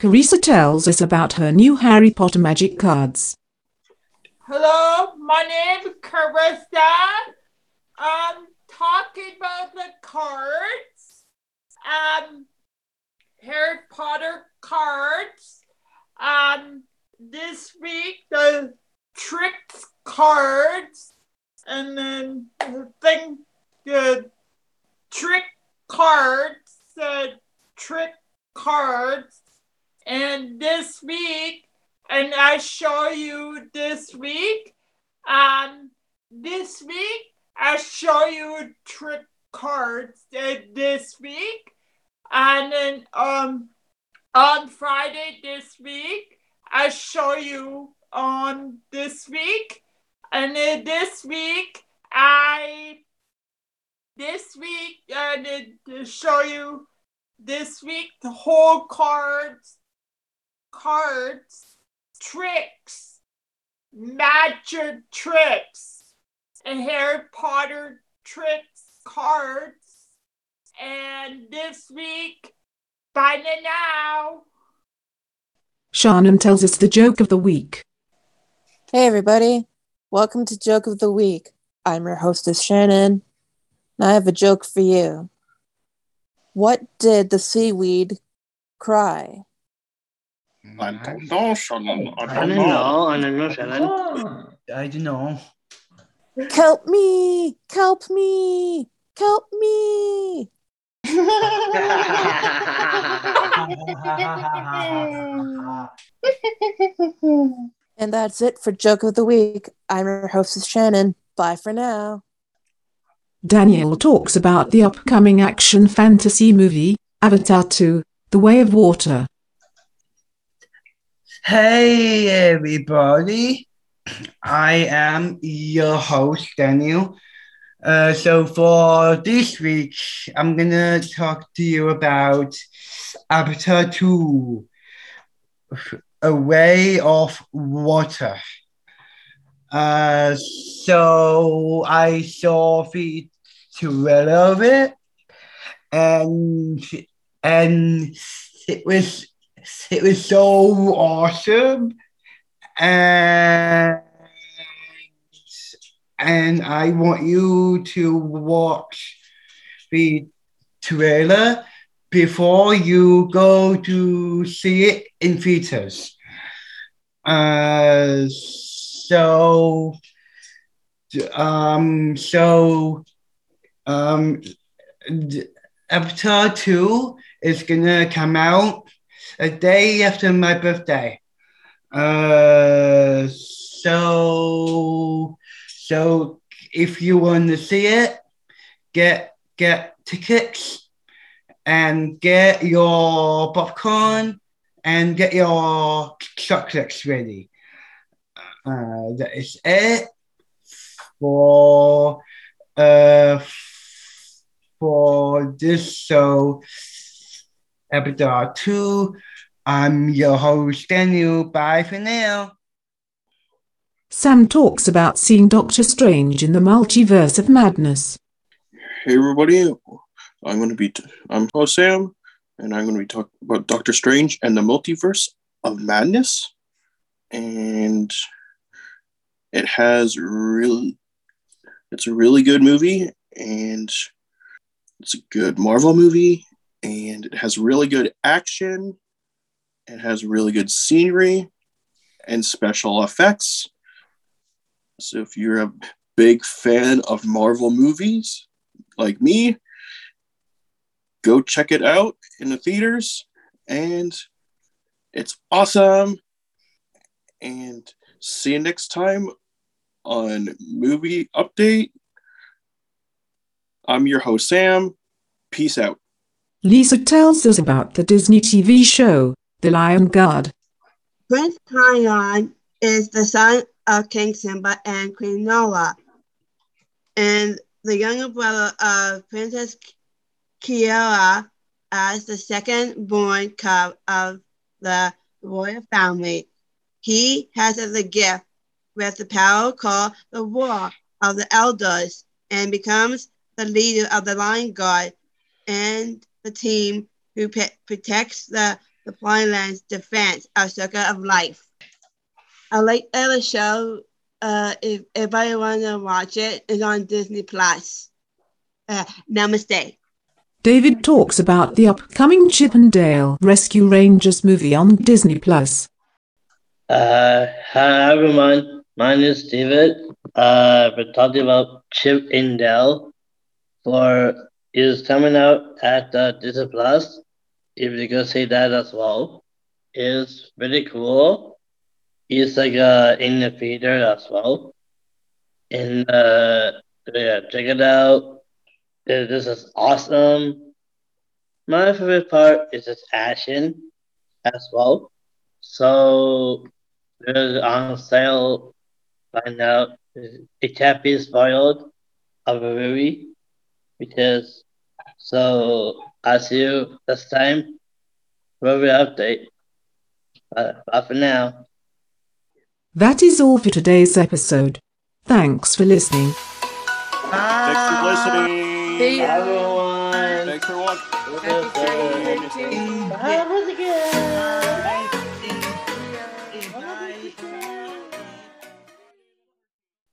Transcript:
Carissa tells us about her new Harry Potter magic cards. Hello, my name is Carissa. I'm talking about the cards. Um, Harry Potter cards. Um, this week the tricks cards, and then the thing, the trick cards, the trick cards, and this week, and I show you this week. Um, this week I show you trick cards uh, this week, and then um on Friday this week I show you on this week, and then this week I this week I did show you this week the whole cards cards tricks magic tricks and Harry Potter tricks cards and this week bye now Shannon tells us the joke of the week. Hey, everybody. Welcome to Joke of the Week. I'm your hostess, Shannon. And I have a joke for you. What did the seaweed cry? Ah, I don't know, Shannon. I I don't don't know. know. I don't know, Shannon. I don't know. Kelp me! Kelp me! Help me! And that's it for Joke of the Week. I'm your hostess, Shannon. Bye for now. Danielle talks about the upcoming action fantasy movie, Avatar 2 The Way of Water. Hey, everybody. I am your host, Daniel. Uh, so, for this week, I'm going to talk to you about Avatar 2 A Way of Water. Uh, so, I saw the trailer of it, and, and it was it was so awesome and and I want you to watch the trailer before you go to see it in theaters. Uh, so um so um Avatar 2 is gonna come out a day after my birthday. Uh, so so if you want to see it, get get tickets and get your popcorn and get your chocolates ready. Uh, that is it for uh for this show episode two. I'm your host Daniel. Bye for now. Sam talks about seeing Doctor Strange in the multiverse of madness. Hey, everybody. I'm going to be, I'm host Sam, and I'm going to be talking about Doctor Strange and the Multiverse of Madness. And it has really, it's a really good movie, and it's a good Marvel movie, and it has really good action. It has really good scenery and special effects. So if you're a big fan of Marvel movies like me, go check it out in the theaters and it's awesome. And see you next time on Movie Update. I'm your host, Sam. Peace out. Lisa tells us about the Disney TV show, The Lion Guard. Prince Kion is the son of King Simba and Queen Nala, and the younger brother of Princess Kiara as the second born cub of the royal family. He has as a gift with the power called the Roar of the Elders and becomes the leader of the Lion Guard and the team who pe- protects the, the Polyland's defense of Circle of Life. I like the show. Uh, if everybody want to watch it, it's on Disney Plus. Uh, namaste. David talks about the upcoming Chip and Dale Rescue Rangers movie on Disney Plus. Uh, hi everyone. My name is David. Uh, we're talking about Chip and Dale for is coming out at uh, Disney Plus. If you can see that as well, it's really cool. It's like uh, in the theater as well. And uh, yeah, check it out. This is awesome. My favorite part is its action as well. So there's on sale right now. It can't be spoiled of a movie because so I'll see you next time for the update. Bye, bye for now. That is all for today's episode. Thanks for listening. Thanks for listening. See ya. Everyone. Thanks for watching. Bye, once again.